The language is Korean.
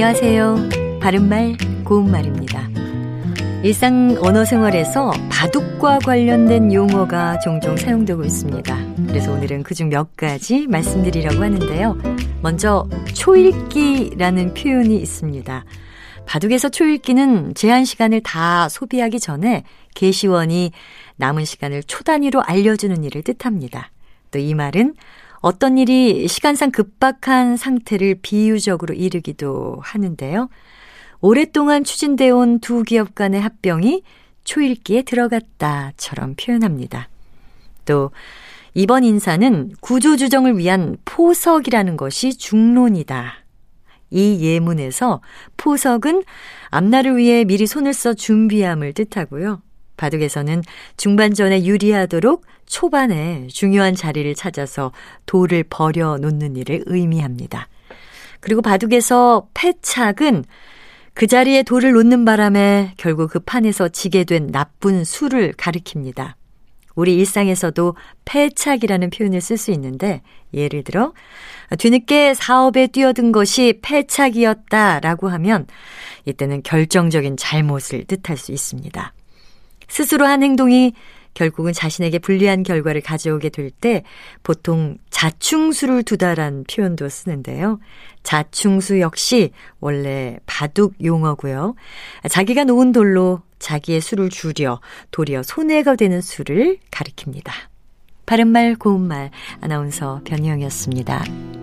안녕하세요. 바른말, 고운말입니다. 일상 언어 생활에서 바둑과 관련된 용어가 종종 사용되고 있습니다. 그래서 오늘은 그중 몇 가지 말씀드리려고 하는데요. 먼저, 초읽기라는 표현이 있습니다. 바둑에서 초읽기는 제한 시간을 다 소비하기 전에 게시원이 남은 시간을 초 단위로 알려주는 일을 뜻합니다. 또 이 말은 어떤 일이 시간상 급박한 상태를 비유적으로 이르기도 하는데요. 오랫동안 추진되어 온 두 기업 간의 합병이 초읽기에 들어갔다처럼 표현합니다. 또 이번 인사는 구조조정을 위한 포석이라는 것이 중론이다. 이 예문에서 포석은 앞날을 위해 미리 손을 써 준비함을 뜻하고요. 바둑에서는 중반전에 유리하도록 초반에 중요한 자리를 찾아서 돌을 버려 놓는 일을 의미합니다. 그리고 바둑에서 패착은 그 자리에 돌을 놓는 바람에 결국 그 판에서 지게 된 나쁜 수를 가리킵니다. 우리 일상에서도 패착이라는 표현을 쓸 수 있는데 예를 들어 뒤늦게 사업에 뛰어든 것이 패착이었다라고 하면 이때는 결정적인 잘못을 뜻할 수 있습니다. 스스로 한 행동이 결국은 자신에게 불리한 결과를 가져오게 될 때 보통 자충수를 두다란 표현도 쓰는데요. 자충수 역시 원래 바둑 용어고요. 자기가 놓은 돌로 자기의 수를 줄여 도리어 손해가 되는 수를 가리킵니다. 바른말 고운말 아나운서 변희영이었습니다.